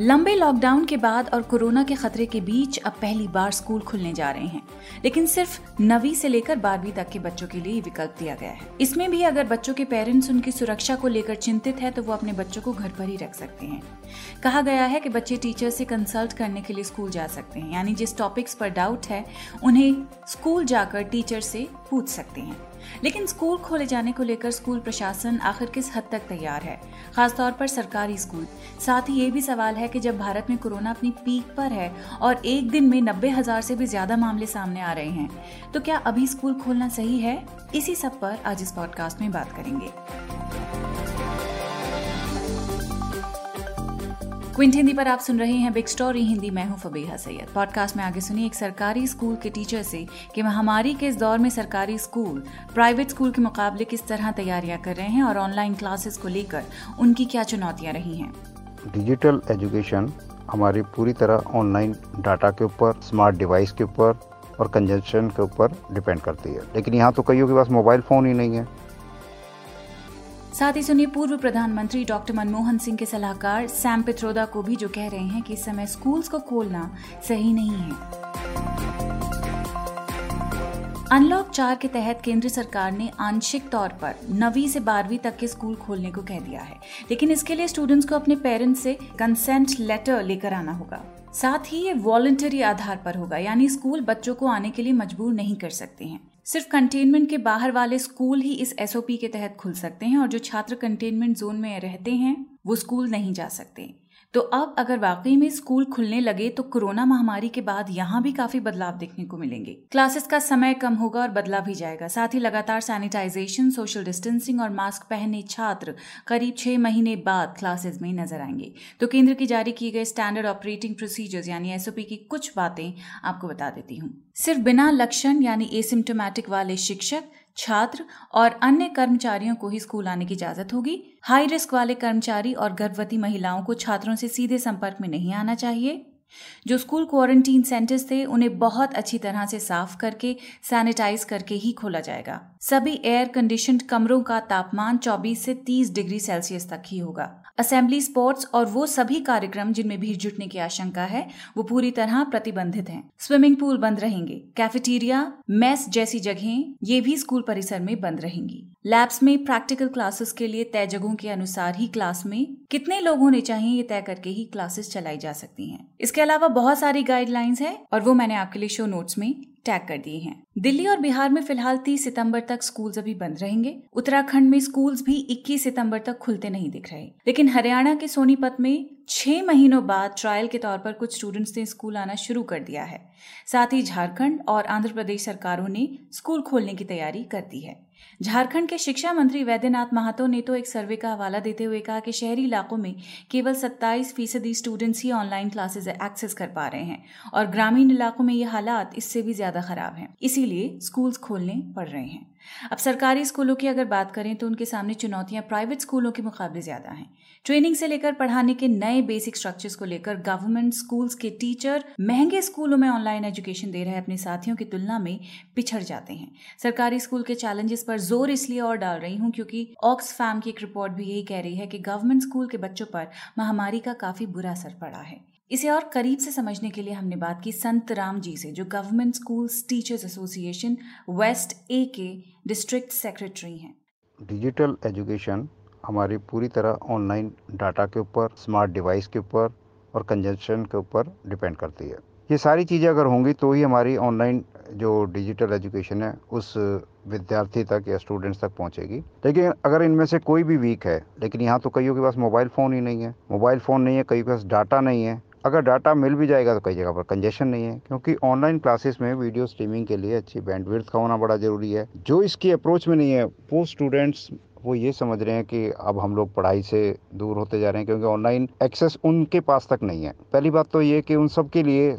लंबे लॉकडाउन के बाद और कोरोना के खतरे के बीच अब पहली बार स्कूल खुलने जा रहे हैं। लेकिन सिर्फ़ नवी से लेकर बारहवीं तक के बच्चों के लिए विकल्प दिया गया है। इसमें भी अगर बच्चों के पेरेंट्स उनकी सुरक्षा को लेकर चिंतित है तो वो अपने बच्चों को घर पर ही रख सकते हैं। कहा गया है कि बच्चे टीचर से कंसल्ट करने के लिए स्कूल जा सकते हैं, यानी जिस टॉपिक्स पर डाउट है, उन्हें स्कूल जाकर टीचर से पूछ सकते हैं। लेकिन स्कूल खोले जाने को लेकर स्कूल प्रशासन आखिर किस हद तक तैयार है? खासतौर पर सरकारी स्कूल। साथ ही ये भी सवाल है कि जब भारत में कोरोना अपनी पीक पर है और एक दिन में नब्बे हज़ार से भी ज़्यादा मामले सामने आ रहे हैं तो क्या अभी स्कूल खोलना सही है? इसी सब पर आज इस पॉडकास्ट में बात करेंगे। क्विंट हिंदी पर आप सुन रहे हैं बिग स्टोरी, हिंदी मैं हूँ फबीहा सैयद। पॉडकास्ट में आगे सुनिए एक सरकारी स्कूल के टीचर से कि महामारी के इस दौर में सरकारी स्कूल, प्राइवेट स्कूल के मुकाबले किस तरह तैयारियाँ कर रहे हैं और ऑनलाइन क्लासेस को लेकर उनकी क्या चुनौतियाँ रही हैं। डिजिटल एजुकेशन हमारी पूरी तरह ऑनलाइन डाटा के ऊपर, स्मार्ट डिवाइस के ऊपर और कंजप्शन के ऊपर डिपेंड करती है। लेकिन यहाँ तो कईयों के पास मोबाइल फ़ोन ही नहीं है। साथ ही सुनिए पूर्व प्रधानमंत्री डॉक्टर मनमोहन सिंह के सलाहकार सैम पित्रोदा को भी जो कह रहे हैं कि इस समय स्कूल्स को खोलना सही नहीं है। अनलॉक चार के तहत केंद्र सरकार ने आंशिक तौर पर नवी से बारहवीं तक के स्कूल खोलने को कह दिया है। लेकिन इसके लिए स्टूडेंट्स को अपने पेरेंट्स से कंसेंट लेटर लेकर आना होगा। साथ ही ये वॉलंटरी आधार पर होगा, यानी स्कूल बच्चों को आने के लिए मजबूर नहीं कर सकते हैं। सिर्फ़ कंटेनमेंट के बाहर वाले स्कूल ही इस एसओपी के तहत खुल सकते हैं और जो छात्र कंटेनमेंट जोन में रहते हैं, वो स्कूल नहीं जा सकते। तो अब अगर वाकई में स्कूल खुलने लगे तो कोरोना महामारी के बाद यहाँ भी काफ़ी बदलाव देखने को मिलेंगे। क्लासेस का समय कम होगा और बदला भी जाएगा। साथ ही लगातार सैनिटाइजेशन सोशल डिस्टेंसिंग और मास्क पहने छात्र करीब छह महीने बाद क्लासेस में नज़र आएँगे। तो केंद्र की जारी किए गए स्टैंडर्ड ऑपरेटिंग प्रोसीजर्स यानी एसओपी की कुछ बातें आपको बता देती हूँ। सिर्फ़ बिना लक्षण, यानी एसिम्टोमेटिक वाले शिक्षक छात्र और अन्य कर्मचारियों को ही स्कूल आने की इजाज़त होगी। हाई रिस्क वाले कर्मचारी और गर्भवती महिलाओं को छात्रों से सीधे संपर्क में नहीं आना चाहिए। जो स्कूल क्वारंटीन सेंटर्स थे, उन्हें बहुत अच्छी तरह से साफ़ करके, सैनिटाइज करके ही खोला जाएगा। सभी एयर कंडीशन कमरों का तापमान 24 से 30 डिग्री सेल्सियस तक ही होगा असेंबली स्पोर्ट्स और वो सभी कार्यक्रम जिनमें भीड़ जुटने की आशंका है, वो पूरी तरह प्रतिबंधित हैं। स्विमिंग पूल बंद रहेंगे कैफेटेरिया मेस जैसी जगहें, ये भी स्कूल परिसर में बंद रहेंगी लैब्स में प्रैक्टिकल क्लासेस के लिए तय जगहों के अनुसार ही क्लास में कितने लोग होने चाहिए ये तय करके ही क्लासेस चलाई जा सकती हैं। इसके अलावा बहुत सारी गाइडलाइंस है और वो मैंने आपके लिए शो नोट्स में टैग कर दिए हैं। दिल्ली और बिहार में फ़िलहाल 30 सितंबर तक स्कूल्स अभी बंद रहेंगे। उत्तराखंड में स्कूल्स भी 21 सितंबर तक खुलते नहीं दिख रहे। लेकिन हरियाणा के सोनीपत में छह महीनों बाद ट्रायल के तौर पर कुछ स्टूडेंट्स ने स्कूल आना शुरू कर दिया है। साथ ही झारखंड और आंध्र प्रदेश सरकारों ने स्कूल खोलने की तैयारी कर दी है। झारखंड के शिक्षा मंत्री वैद्यनाथ महतो ने तो एक सर्वे का हवाला देते हुए कहा कि शहरी इलाकों में केवल 27 फ़ीसदी स्टूडेंट्स ही ऑनलाइन क्लासेस एक्सेस कर पा रहे हैं और ग्रामीण इलाकों में ये हालात इससे भी ज़्यादा खराब हैं। इसीलिए स्कूल्स खोलने पड़ रहे हैं। अब सरकारी स्कूलों की अगर बात करें तो उनके सामने चुनौतियाँ प्राइवेट स्कूलों के मुकाबले ज़्यादा हैं। ट्रेनिंग से लेकर पढ़ाने के नए बेसिक स्ट्रक्चर्स को लेकर गवर्नमेंट स्कूल्स के टीचर महँगे स्कूलों में ऑनलाइन एजुकेशन दे रहे अपने साथियों की तुलना में पिछड़ जाते हैं। सरकारी स्कूल के चैलेंजेस पर ज़ोर इसलिए और डाल रही हूँ क्योंकि ऑक्सफैम की एक रिपोर्ट भी यही कह रही है कि गवर्नमेंट स्कूल के बच्चों पर महामारी का काफ़ी बुरा असर पड़ा है। इसे और करीब से समझने के लिए हमने बात की संत राम जी से, जो government schools teachers association west ए के डिस्ट्रिक्ट सेक्रेटरी हैं। डिजिटल एजुकेशन हमारी पूरी तरह ऑनलाइन डाटा के ऊपर स्मार्ट डिवाइस के ऊपर और कंजप्शन के ऊपर डिपेंड करती है। ये सारी चीज़ें अगर होंगी तो ही हमारी ऑनलाइन जो डिजिटल एजुकेशन है, उस विद्यार्थी तक या स्टूडेंट्स तक पहुंचेगी। लेकिन अगर इनमें से कोई भी वीक है, लेकिन यहाँ तो कईयों के पास मोबाइल फ़ोन ही नहीं है। मोबाइल फ़ोन नहीं है कई के पास डाटा नहीं है। अगर डाटा मिल भी जाएगा तो कई जगह पर कंजेशन नहीं है, क्योंकि ऑनलाइन क्लासेस में वीडियो स्ट्रीमिंग के लिए अच्छी बैंडविड्थ का होना बड़ा ज़रूरी है। जो इसकी अप्रोच में नहीं है, वो स्टूडेंट्स वो ये समझ रहे हैं कि अब हम लोग पढ़ाई से दूर होते जा रहे हैं, क्योंकि ऑनलाइन एक्सेस उनके पास तक नहीं है। पहली बात तो ये कि उन सब के लिए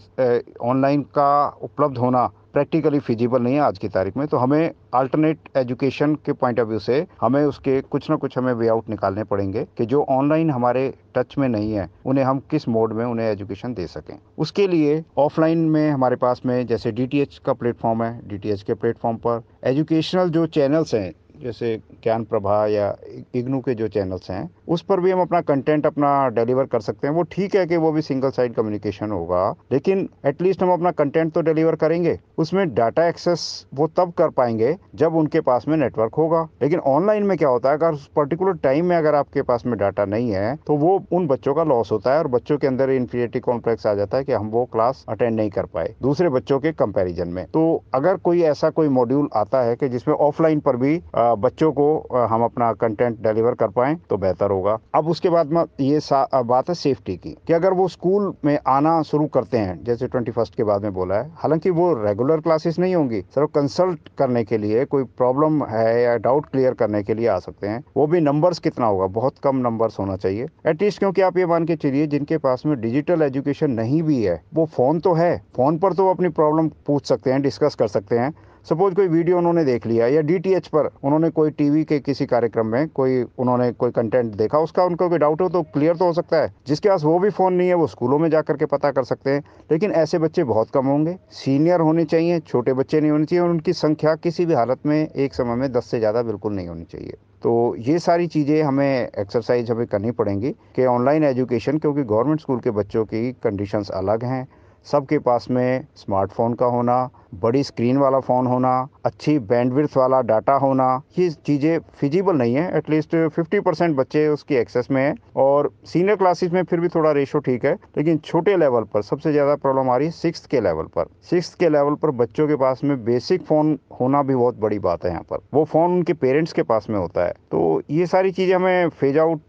ऑनलाइन का उपलब्ध होना प्रैक्टिकली फिजिबल नहीं है आज की तारीख में तो हमें अल्टरनेट एजुकेशन के पॉइंट ऑफ़ व्यू से हमें उसके कुछ ना कुछ हमें वे आउट निकालने पड़ेंगे कि जो ऑनलाइन हमारे टच में नहीं है, उन्हें हम किस मोड में उन्हें एजुकेशन दे सकें। उसके लिए ऑफलाइन में हमारे पास में जैसे डीटीएच का प्लेटफॉर्म है डीटीएच के प्लेटफॉर्म पर एजुकेशनल जो चैनल्स हैं जैसे ज्ञान प्रभा या इग्नू के जो चैनल्स हैं, उस पर भी हम अपना कंटेंट अपना डिलीवर कर सकते हैं। वो ठीक है कि वो भी सिंगल साइड कम्युनिकेशन होगा, लेकिन एटलीस्ट हम अपना कंटेंट तो डिलीवर करेंगे। उसमें डाटा एक्सेस वो तब कर पाएँगे जब उनके पास में नेटवर्क होगा। लेकिन ऑनलाइन में क्या होता है, अगर उस पर्टिकुलर टाइम में अगर आपके पास में डाटा नहीं है तो वो उन बच्चों का लॉस होता है और बच्चों के अंदर इन्फिनिटी कॉम्प्लेक्स आ जाता है कि हम वो क्लास अटेंड नहीं कर पाए दूसरे बच्चों के कंपेरिजन में। तो अगर कोई ऐसा कोई मॉड्यूल आता है कि जिसमें ऑफलाइन पर भी बच्चों को हम अपना कंटेंट डिलीवर कर पाए तो बेहतर होगा। अब उसके बाद में, ये बात है सेफ्टी की कि अगर वो स्कूल में आना शुरू करते हैं, जैसे ट्वेंटी फ़र्स्ट के बाद में बोला है, हालाँकि वो रेगुलर क्लासेस नहीं होंगी, सिर्फ़ कंसल्ट करने के लिए, कोई प्रॉब्लम है या डाउट क्लियर करने के लिए आ सकते हैं, वो भी नंबर्स कितना होगा, बहुत कम नंबर्स होना चाहिए। एटलीस्ट क्योंकि आप ये मान के चलिए, जिनके पास में डिजिटल एजुकेशन नहीं भी है, वो फ़ोन तो है फ़ोन पर तो अपनी प्रॉब्लम पूछ सकते हैं डिस्कस कर सकते हैं सपोज़ कोई वीडियो उन्होंने देख लिया या डीटीएच पर उन्होंने कोई टीवी के किसी कार्यक्रम में कोई, उन्होंने कोई कंटेंट देखा, उसका उनको कोई डाउट हो तो क्लियर तो हो सकता है। जिसके पास वो भी फ़ोन नहीं है, वो स्कूलों में जाकर के पता कर सकते हैं। लेकिन ऐसे बच्चे बहुत कम होंगे। सीनियर होने चाहिए, छोटे बच्चे नहीं होने चाहिए और उनकी संख्या किसी भी हालत में एक समय में दस से ज़्यादा बिल्कुल नहीं होनी चाहिए। तो ये सारी चीज़ें हमें एक्सरसाइज हमें करनी पड़ेंगी कि ऑनलाइन एजुकेशन क्योंकि गवर्नमेंट स्कूल के बच्चों की कंडीशंस अलग हैं। सबके पास में स्मार्टफ़ोन का होना, बड़ी स्क्रीन वाला फ़ोन होना, अच्छी बैंडविड्थ वाला डाटा होना, ये चीज़ें फिजिबल नहीं है एटलीस्ट 50 परसेंट बच्चे उसकी एक्सेस में हैं और सीनियर क्लासेस में फिर भी थोड़ा रेशो ठीक है, लेकिन छोटे लेवल पर, सबसे ज़्यादा प्रॉब्लम आ रही है सिक्स के लेवल पर। सिक्स के लेवल पर बच्चों के पास में बेसिक फ़ोन होना भी बहुत बड़ी बात है यहाँ पर। वो फ़ोन उनके पेरेंट्स के पास में होता है। तो ये सारी चीज़ें हमें फ़ेज़ आउट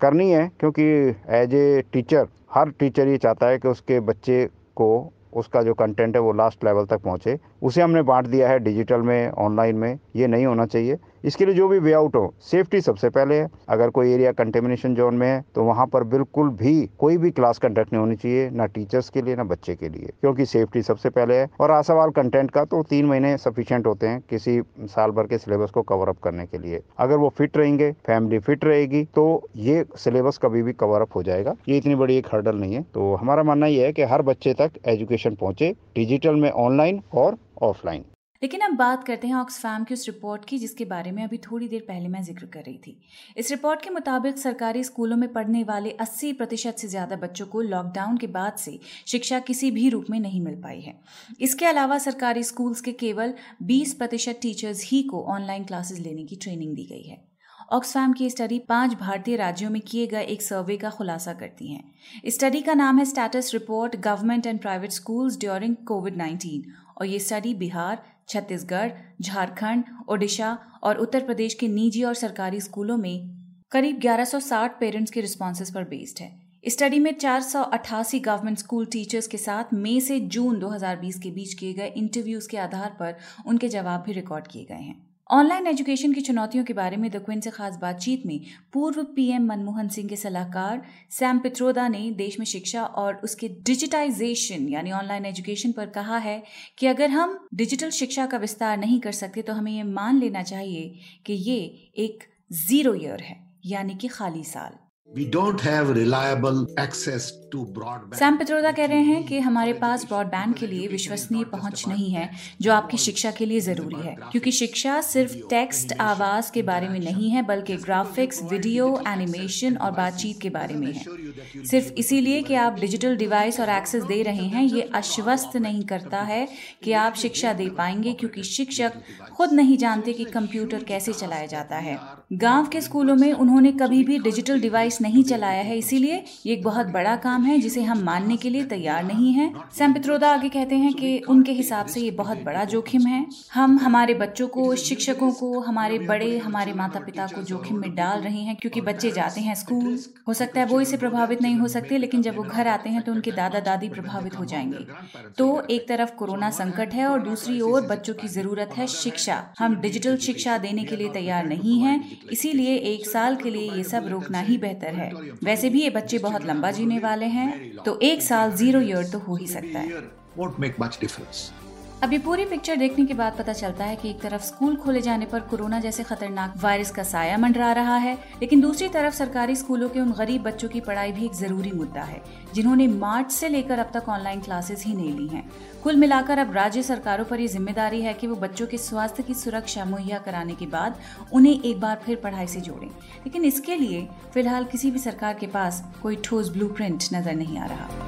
करनी है, क्योंकि एज ए टीचर हर टीचर ये चाहता है कि उसके बच्चे को उसका जो कंटेंट है वो लास्ट लेवल तक पहुँचे। उसे हमने बांट दिया है डिजिटल में, ऑनलाइन में, ये नहीं होना चाहिए। इसके लिए जो भी वे आउट हो सेफ्टी सबसे पहले है। अगर कोई एरिया कंटेमिनेशन जोन में है तो वहाँ पर बिल्कुल भी कोई भी क्लास कंडक्ट नहीं होनी चाहिए, ना टीचर्स के लिए, ना बच्चे के लिए, क्योंकि सेफ्टी सबसे पहले है। और आ सवाल कंटेंट का तो तीन महीने सफिशियंट होते हैं किसी साल भर के सिलेबस को कवर अप करने के लिए। अगर वो फिट रहेंगे फैमिली फिट रहेगी तो ये सिलेबस कभी भी कवर अप हो जाएगा। ये इतनी बड़ी एक हर्डल नहीं है। तो हमारा मानना यह है कि हर बच्चे तक एजुकेशन पहुँचे डिजिटल में ऑनलाइन और ऑफलाइन। लेकिन अब बात करते हैं ऑक्सफैम की उस रिपोर्ट की, जिसके बारे में अभी थोड़ी देर पहले मैं ज़िक्र कर रही थी। इस रिपोर्ट के मुताबिक सरकारी स्कूलों में पढ़ने वाले 80 प्रतिशत से ज़्यादा बच्चों को लॉकडाउन के बाद से शिक्षा किसी भी रूप में नहीं मिल पाई है। इसके अलावा सरकारी स्कूल्स के केवल 20 प्रतिशत टीचर्स ही को ऑनलाइन क्लासेस लेने की ट्रेनिंग दी गई है। ऑक्सफैम की स्टडी पाँच भारतीय राज्यों में किए गए एक सर्वे का खुलासा करती है। स्टडी का नाम है status report government and private schools during covid 19 और ये स्टडी बिहार, छत्तीसगढ़, झारखंड, ओडिशा और उत्तर प्रदेश के निजी और सरकारी स्कूलों में करीब 1160 पेरेंट्स के रिस्पॉन्सेज पर बेस्ड है। स्टडी में चार सौ अट्ठासी गवर्नमेंट स्कूल टीचर्स के साथ मई से जून 2020 के बीच किए गए इंटरव्यूज़ के आधार पर उनके जवाब भी रिकॉर्ड किए गए हैं। ऑनलाइन एजुकेशन की चुनौतियों के बारे में द क्विन से खास बातचीत में पूर्व पीएम मनमोहन सिंह के सलाहकार सैम पित्रोदा ने देश में शिक्षा और उसके डिजिटाइजेशन यानी ऑनलाइन एजुकेशन पर कहा है कि अगर हम डिजिटल शिक्षा का विस्तार नहीं कर सकते तो हमें ये मान लेना चाहिए कि ये एक ज़ीरो ईयर है, यानी कि खाली साल। सैम पित्रोदा कह रहे हैं कि हमारे पास ब्रॉडबैंड के लिए विश्वसनीय पहुँच नहीं है, जो आपकी शिक्षा के लिए ज़रूरी है, क्योंकि शिक्षा सिर्फ़ टेक्स्ट आवाज़ के बारे में नहीं है, बल्कि ग्राफिक्स वीडियो एनिमेशन और बातचीत के बारे में है। सिर्फ़ इसीलिए कि आप डिजिटल डिवाइस और एक्सेस दे रहे हैं, ये आश्वस्त नहीं करता है कि आप शिक्षा दे पाएँगे, क्योंकि शिक्षक खुद नहीं जानते कि कंप्यूटर कैसे चलाया जाता है। गाँव के स्कूलों में उन्होंने कभी भी डिजिटल डिवाइस नहीं चलाया है, इसीलिए ये एक बहुत बड़ा काम है, जिसे हम मानने के लिए तैयार नहीं है। सैम पित्रोदा आगे कहते हैं कि उनके हिसाब से ये बहुत बड़ा जोखिम है। हम हमारे बच्चों को, शिक्षकों को, हमारे बड़े, हमारे माता पिता को जोखिम में डाल रहे हैं, क्योंकि बच्चे जाते हैं स्कूल। हो सकता है वो इसे प्रभावित नहीं हो सकते, लेकिन जब वो घर आते हैं तो उनके दादा दादी प्रभावित हो जाएँगे। तो एक तरफ़ कोरोना संकट है और दूसरी ओर बच्चों की ज़रूरत है शिक्षा। हम डिजिटल शिक्षा देने के लिए तैयार नहीं है, इसीलिए एक साल के लिए ये सब रोकना ही बेहतर है। वैसे भी ये बच्चे बहुत लंबा जीने वाले हैं तो एक साल ज़ीरो ईयर तो हो ही सकता है। अब ये पूरी पिक्चर देखने के बाद पता चलता है कि एक तरफ़ स्कूल खोले जाने पर कोरोना जैसे खतरनाक वायरस का साया मंडरा रहा है, लेकिन दूसरी तरफ़ सरकारी स्कूलों के उन गरीब बच्चों की पढ़ाई भी एक ज़रूरी मुद्दा है, जिन्होंने मार्च से लेकर अब तक ऑनलाइन क्लासेस ही नहीं ली हैं। कुल मिलाकर अब राज्य सरकारों पर ये ज़िम्मेदारी है कि वो बच्चों के स्वास्थ्य की सुरक्षा मुहैया कराने के बाद उन्हें एक बार फिर पढ़ाई से जोड़ें। लेकिन इसके लिए फ़िलहाल किसी भी सरकार के पास कोई ठोस ब्लूप्रिंट नज़र नहीं आ रहा।